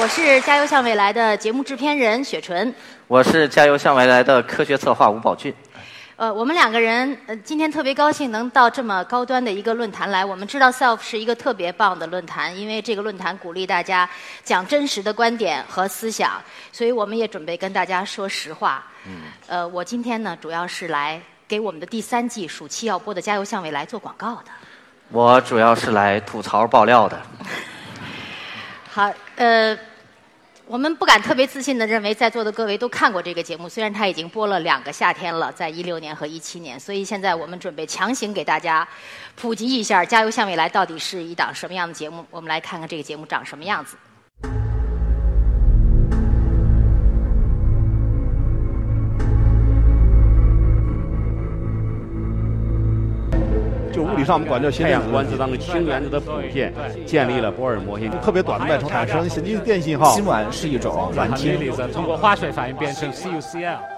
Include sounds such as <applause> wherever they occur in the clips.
我是《加油向未来》的节目制片人雪纯。我是《加油向未来》的科学策划吴宝俊。呃，我们两个人呃今天特别高兴能到这么高端的一个论坛来。我们知道 SELF 是一个特别棒的论坛，因为这个论坛鼓励大家讲真实的观点和思想，所以我们也准备跟大家说实话。嗯。呃，我今天呢主要是来给我们的第三季暑期要播的《加油向未来》做广告的。我主要是来吐槽爆料的。好，呃，我们不敢特别自信的认为在座的各位都看过这个节目，虽然它已经播了两个夏天了，在一六年和一七年，所以现在我们准备强行给大家普及一下《加油向未来》到底是一档什么样的节目。我们来看看这个节目长什么样子。上我们管叫太阳观测当中氢原子的普遍，建立了波尔模型，特别短的脉冲产生神经电信号。氢烷是一种软氢，通过化学反应变成 CuCl。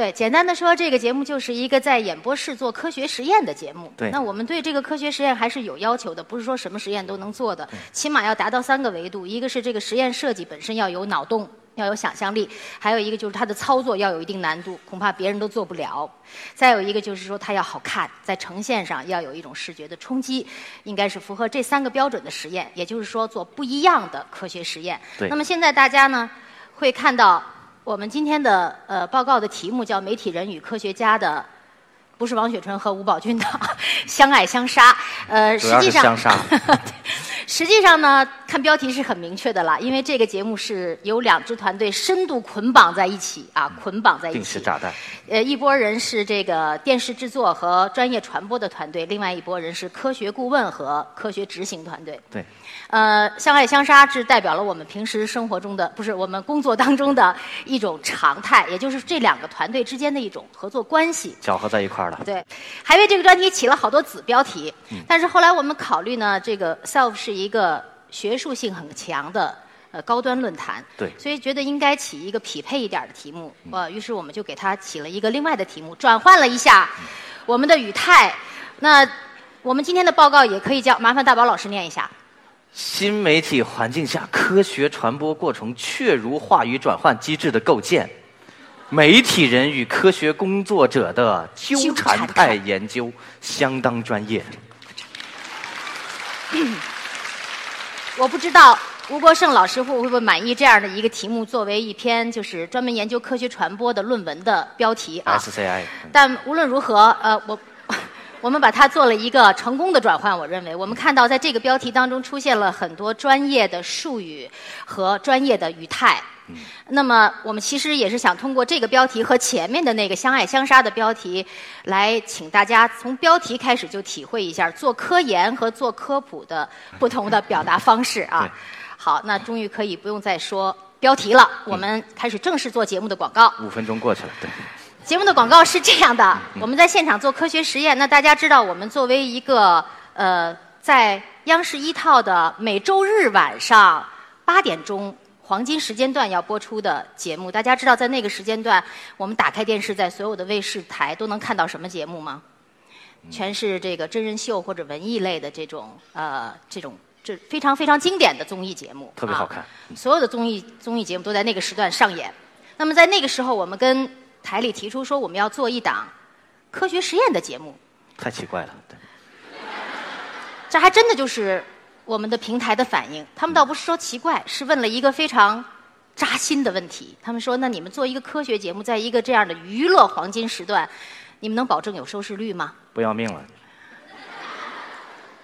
对，简单的说，这个节目就是一个在演播室做科学实验的节目。对那我们对这个科学实验还是有要求的，不是说什么实验都能做的，起码要达到三个维度：一个是这个实验设计本身要有脑洞。要有想象力，还有一个就是它的操作要有一定难度，恐怕别人都做不了。再有一个就是说它要好看，在呈现上要有一种视觉的冲击，应该是符合这三个标准的实验。也就是说，做不一样的科学实验。对那么现在大家呢会看到我们今天的呃报告的题目叫《媒体人与科学家的》。不是王雪纯和吴宝军的 <laughs> 相爱相杀，呃，实际上是相杀 <laughs> 实际上呢，看标题是很明确的啦，因为这个节目是由两支团队深度捆绑在一起啊，捆绑在一起。定时炸弹。呃，一波人是这个电视制作和专业传播的团队，另外一波人是科学顾问和科学执行团队。对，呃，相爱相杀是代表了我们平时生活中的，不是我们工作当中的一种常态，也就是这两个团队之间的一种合作关系。搅和在一块儿了。对，还为这个专题起了好多子标题，嗯但是后来我们考虑呢，这个 SELF 是一个学术性很强的呃高端论坛，对嗯所以觉得应该起一个匹配一点的题目，呃，于是我们就给它起了一个另外的题目，转换了一下我们的语态。那我们今天的报告也可以叫，麻烦大宝老师念一下。新媒体环境下科学传播过程确如话语转换机制的构建，媒体人与科学工作者的纠缠态研究相当专业。<coughs> 我不知道吴国胜老师会不会满意这样的一个题目，作为一篇就是专门研究科学传播的论文的标题啊。SCI，但无论如何，呃，我我们把它做了一个成功的转换。我认为，我们看到在这个标题当中出现了很多专业的术语和专业的语态。那么，我们其实也是想通过这个标题和前面的那个“相爱相杀”的标题，来请大家从标题开始就体会一下做科研和做科普的不同的表达方式啊对。好，那终于可以不用再说标题了，我们开始正式做节目的广告。五分钟过去了，对，节目的广告是这样的：我们在现场做科学实验。那大家知道，我们作为一个呃，在央视一套的每周日晚上八点钟黄金时间段要播出的节目。大家知道，在那个时间段，我们打开电视，在所有的卫视台都能看到什么节目吗？全是这个真人秀或者文艺类的这种呃这种这非常非常经典的综艺节目，特别好看啊。所有的综艺综艺节目都在那个时段上演。那么在那个时候，我们跟台里提出说，我们要做一档科学实验的节目。太奇怪了，对，这还真的就是我们的平台的反应。他们倒不是说奇怪，是问了一个非常扎心的问题。他们说：“那你们做一个科学节目，在一个这样的娱乐黄金时段，你们能保证有收视率吗不要命了。？”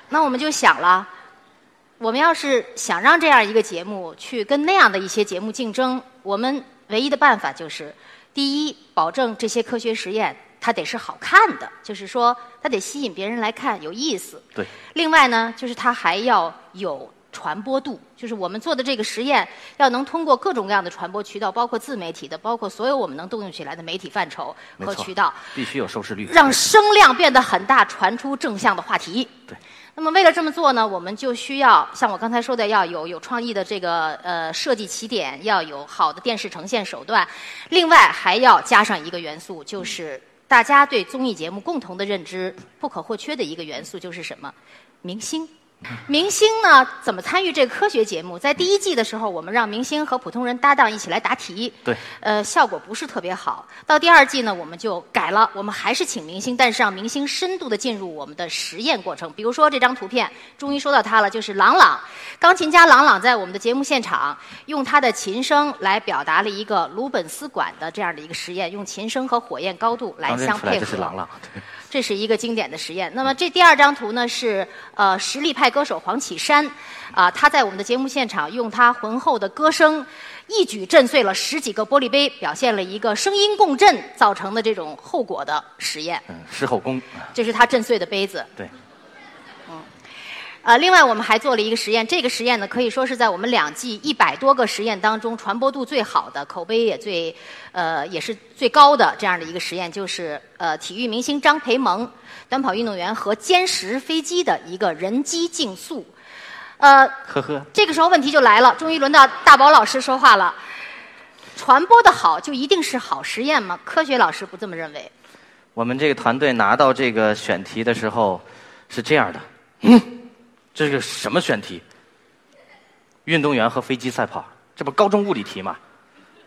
那我们就想了，我们要是想让这样一个节目去跟那样的一些节目竞争，我们唯一的办法就是：第一，保证这些科学实验它得是好看的，就是说它得吸引别人来看，有意思。对。另外呢，就是它还要有传播度，就是我们做的这个实验要能通过各种各样的传播渠道，包括自媒体的，包括所有我们能动用起来的媒体范畴和渠道，必须有收视率。让声量变得很大，传出正向的话题。对。那么为了这么做呢，我们就需要像我刚才说的，要有有创意的这个呃设计起点，要有好的电视呈现手段，另外还要加上一个元素，就是大家对综艺节目共同的认知不可或缺的一个元素就是什么？明星。明星呢，怎么参与这个科学节目？在第一季的时候，我们让明星和普通人搭档一起来答题，对，呃，效果不是特别好。到第二季呢，我们就改了，我们还是请明星，但是让明星深度的进入我们的实验过程。比如说这张图片，终于说到他了，就是郎朗，钢琴家郎朗在我们的节目现场用他的琴声来表达了一个鲁本斯管的这样的一个实验，用琴声和火焰高度来相配合。这是郎朗，对这是一个经典的实验。那么这第二张图呢是呃实力派歌手黄绮珊，啊、他在我们的节目现场用他浑厚的歌声，一举震碎了十几个玻璃杯，表现了一个声音共振造成的这种后果的实验。嗯，狮吼功，这是他震碎的杯子。对，呃，另外我们还做了一个实验，这个实验呢可以说是在我们两季一百多个实验当中传播度最好的、口碑也最呃也是最高的这样的一个实验，就是呃体育明星张培萌、短跑运动员和歼十飞机的一个人机竞速。呃，呵呵，这个时候问题就来了，终于轮到大宝老师说话了。传播的好就一定是好实验吗？科学老师不这么认为。我们这个团队拿到这个选题的时候是这样的，嗯，<laughs> 这是个什么选题？运动员和飞机赛跑，这不高中物理题吗？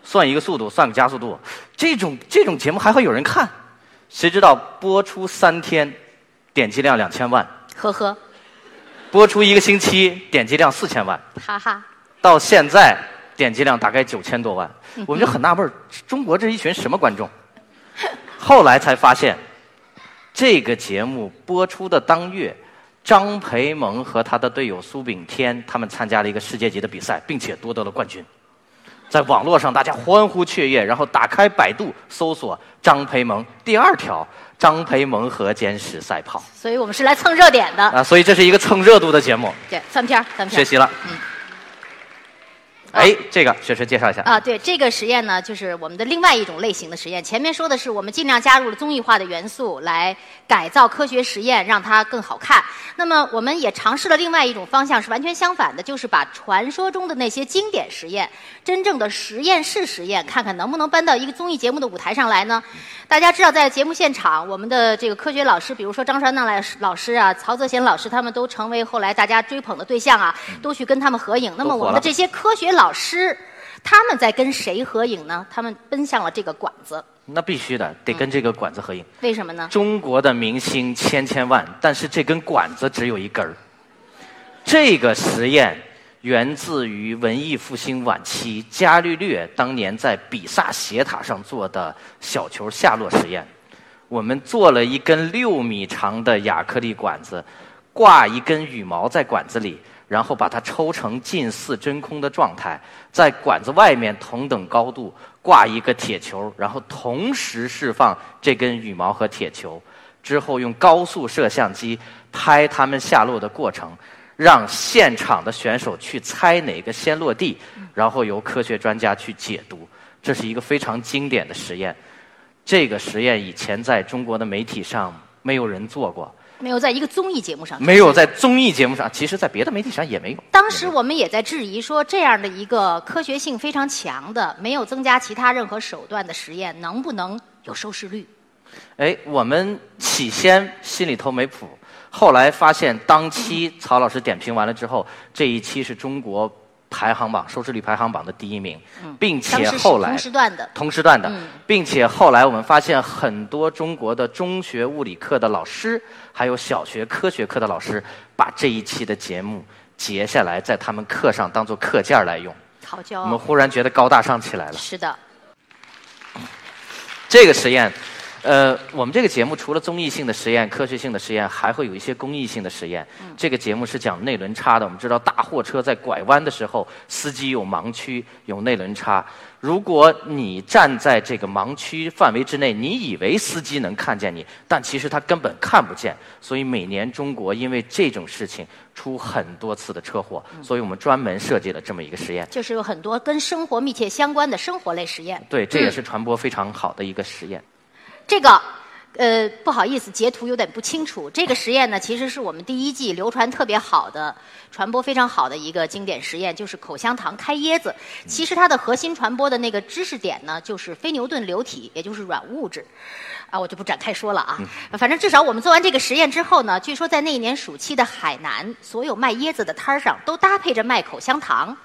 算一个速度，算个加速度，这种这种节目还会有人看？谁知道播出三天，点击量两千万，呵呵，播出一个星期，点击量四千万，哈哈。到现在点击量大概九千多万，<laughs> 我们就很纳闷，中国这一群什么观众？后来才发现，这个节目播出的当月，张培萌和他的队友苏炳添他们参加了一个世界级的比赛，并且夺得了冠军。在网络上，大家欢呼雀跃，然后打开百度搜索张培萌第二条张培萌和歼十赛跑所以我们是来蹭热点的。啊，所以这是一个蹭热度的节目。对，翻篇儿，翻篇儿。学习了。嗯。哎，这个雪雪介绍一下。啊，对，这个实验呢，就是我们的另外一种类型的实验。前面说的是我们尽量加入了综艺化的元素来改造科学实验，让它更好看。那么我们也尝试了另外一种方向，是完全相反的，就是把传说中的那些经典实验，真正的实验室实验，看看能不能搬到一个综艺节目的舞台上来呢？大家知道，在节目现场，我们的这个科学老师，比如说张传亮老师老师啊、曹泽贤老师，他们都成为后来大家追捧的对象啊，都去跟他们合影。那么我们的这些科学老师，他们在跟谁合影呢？他们奔向了这个管子，那必须的，得跟这个管子合影。为什么呢？中国的明星千千万，但是这根管子只有一根儿。这个实验源自于文艺复兴晚期伽利略当年在比萨斜塔上做的小球下落实验。我们做了一根六米长的亚克力管子，挂一根羽毛在管子里，然后把它抽成近似真空的状态，在管子外面同等高度挂一个铁球，然后同时释放这根羽毛和铁球，之后用高速摄像机拍它们下落的过程，让现场的选手去猜哪个先落地，然后由科学专家去解读。这是一个非常经典的实验。这个实验以前在中国的媒体上没有人做过，没有在一个综艺节目上，没有在综艺节目上，其实在别的媒体上也没有。当时我们也在质疑说，这样的一个科学性非常强的、没有增加其他任何手段的实验，能不能有收视率？哎，我们起先心里头没谱，后来发现当期曹老师点评完了之后，这一期是中国排行榜收视率排行榜的第一名，并且后来同时段的，同时段的嗯，并且后来我们发现很多中国的中学物理课的老师，还有小学科学课的老师，把这一期的节目截下来，在他们课上当做课件儿来用。好骄我们。忽然觉得高大上起来了。是的，这个实验，呃，我们这个节目除了综艺性的实验、科学性的实验，还会有一些公益性的实验。这个节目是讲内轮差的。我们知道大货车在拐弯的时候，司机有盲区，有内轮差。如果你站在这个盲区范围之内，你以为司机能看见你，但其实他根本看不见。所以每年中国因为这种事情出很多次的车祸，所以我们专门设计了这么一个实验。就是有很多跟生活密切相关的生活类实验。对，这也是传播非常好的一个实验。这个，呃，不好意思，截图有点不清楚。这个实验呢，其实是我们第一季流传特别好的、传播非常好的一个经典实验，就是口香糖开椰子。其实它的核心传播的那个知识点呢，就是非牛顿流体，也就是软物质。啊，我就不展开说了啊。反正至少我们做完这个实验之后呢，据说在那一年暑期的海南，所有卖椰子的摊儿上都搭配着卖口香糖。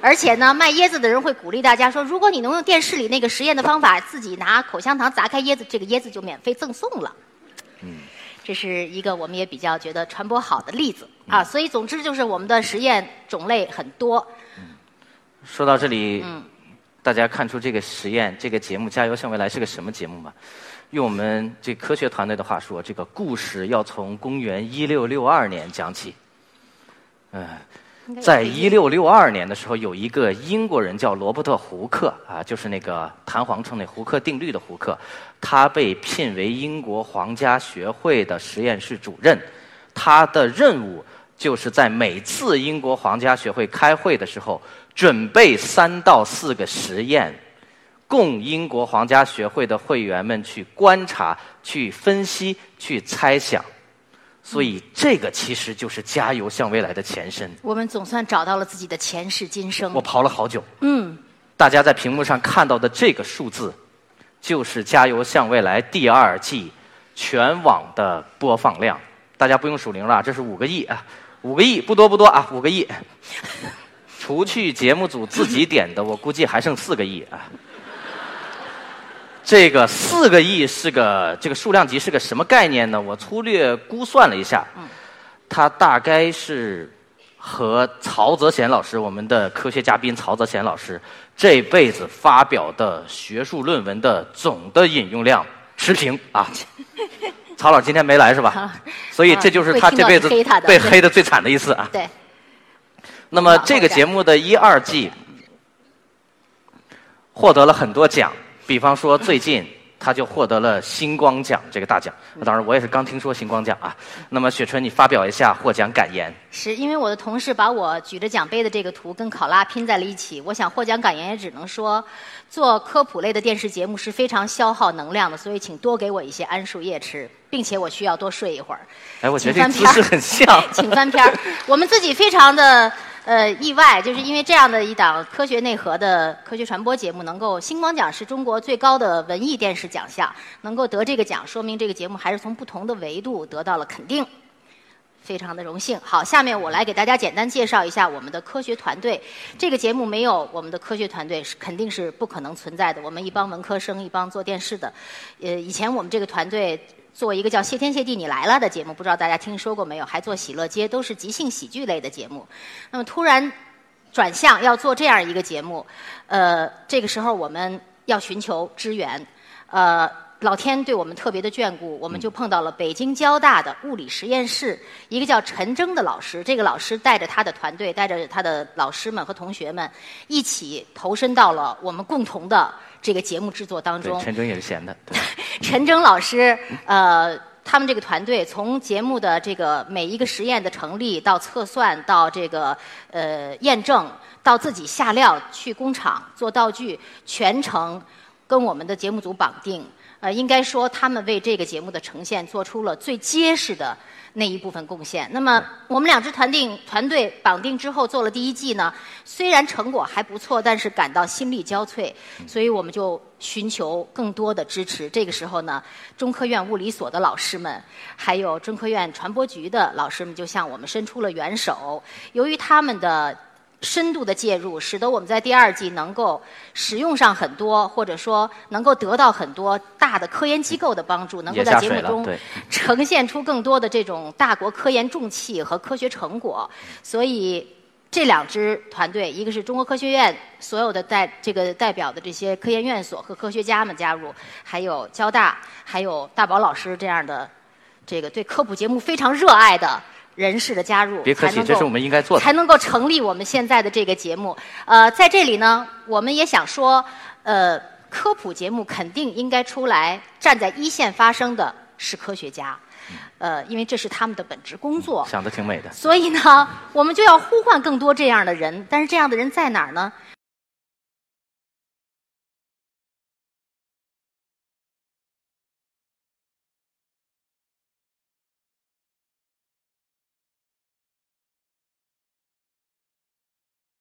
而且呢，卖椰子的人会鼓励大家说，如果你能用电视里那个实验的方法，自己拿口香糖砸开椰子，这个椰子就免费赠送了。嗯，这是一个我们也比较觉得传播好的例子啊。所以总之就是我们的实验种类很多。说到这里，嗯大家看出这个实验、这个节目《加油向未来》是个什么节目吗？用我们这科学团队的话说，这个故事要从公元一六六二年讲起。嗯、在一六六二年的时候，有一个英国人叫罗伯特·胡克啊，就是那个弹簧秤那胡克定律的胡克，他被聘为英国皇家学会的实验室主任，他的任务就是在每次英国皇家学会开会的时候，准备三到四个实验，供英国皇家学会的会员们去观察、去分析、去猜想。所以，这个其实就是“加油向未来”的前身。我们总算找到了自己的前世今生我。刨了好久，嗯，大家在屏幕上看到的这个数字，就是《加油向未来》第二季全网的播放量。大家不用数零了，这是五个亿啊，五个亿不多不多啊，五个亿。除去节目组自己点的，我估计还剩四个亿啊。这个四个亿是个这个数量级是个什么概念呢？我粗略估算了一下，它大概是和曹泽贤老师，我们的科学嘉宾曹泽贤老师这辈子发表的学术论文的总的引用量持平啊。<laughs> 曹老师今天没来是吧？所以这就是他这辈子被黑的最惨的一次啊。对，那么这个节目的一二季获得了很多奖，比方说最近他就获得了星光奖这个大奖。当然我也是刚听说星光奖啊。那么雪春，你发表一下获奖感言。是因为我的同事把我举着奖杯的这个图跟考拉拼在了一起，我想获奖感言也只能说，做科普类的电视节目是非常消耗能量的，所以请多给我一些桉树叶吃，并且我需要多睡一会儿。哎，我觉得这请翻篇儿个姿势很像。请翻篇儿。我们自己非常的呃意外，就是因为这样的一档科学内核的科学传播节目，能够星光奖是中国最高的文艺电视奖项，能够得这个奖，说明这个节目还是从不同的维度得到了肯定。非常的荣幸。好，下面我来给大家简单介绍一下我们的科学团队。这个节目没有我们的科学团队是肯定是不可能存在的。我们一帮文科生，一帮做电视的。呃，以前我们这个团队做一个叫《谢天谢地你来了》的节目，不知道大家听说过没有？还做《喜乐街》，都是即兴喜剧类的节目。那么突然转向要做这样一个节目，呃，这个时候我们要寻求支援，呃。老天对我们特别的眷顾，我们就碰到了北京交大的物理实验室一个叫陈征的老师。这个老师带着他的团队，带着他的老师们和同学们，一起投身到了我们共同的这个节目制作当对，中。陈征也是闲的。对 <laughs> 陈征老师，呃，他们这个团队从节目的这个每一个实验的成立到测算，到这个呃验证，到自己下料去工厂做道具，全程跟我们的节目组绑定。呃，应该说他们为这个节目的呈现做出了最结实的那一部分贡献。那么我们两支团定团队绑定之后做了第一季呢，虽然成果还不错，但是感到心力交瘁，所以我们就寻求更多的支持。这个时候呢，中科院物理所的老师们，还有中科院传播局的老师们，就向我们伸出了援手。由于他们的深度的介入，使得我们在第二季能够使用上很多，或者说能够得到很多大的科研机构的帮助，能够在节目中呈现出更多的这种大国科研重器和科学成果。所以这两支团队，一个是中国科学院所有的代这个代表的这些科研院所和科学家们加入，还有交大，还有大宝老师这样的这个对科普节目非常热爱的。人士的加入，别客气这是我们应该做的才能够成立我们现在的这个节目。呃，在这里呢，我们也想说，呃，科普节目肯定应该出来站在一线发声的是科学家，呃，因为这是他们的本职工作。想的挺美的。所以呢，我们就要呼唤更多这样的人，但是这样的人在哪儿呢？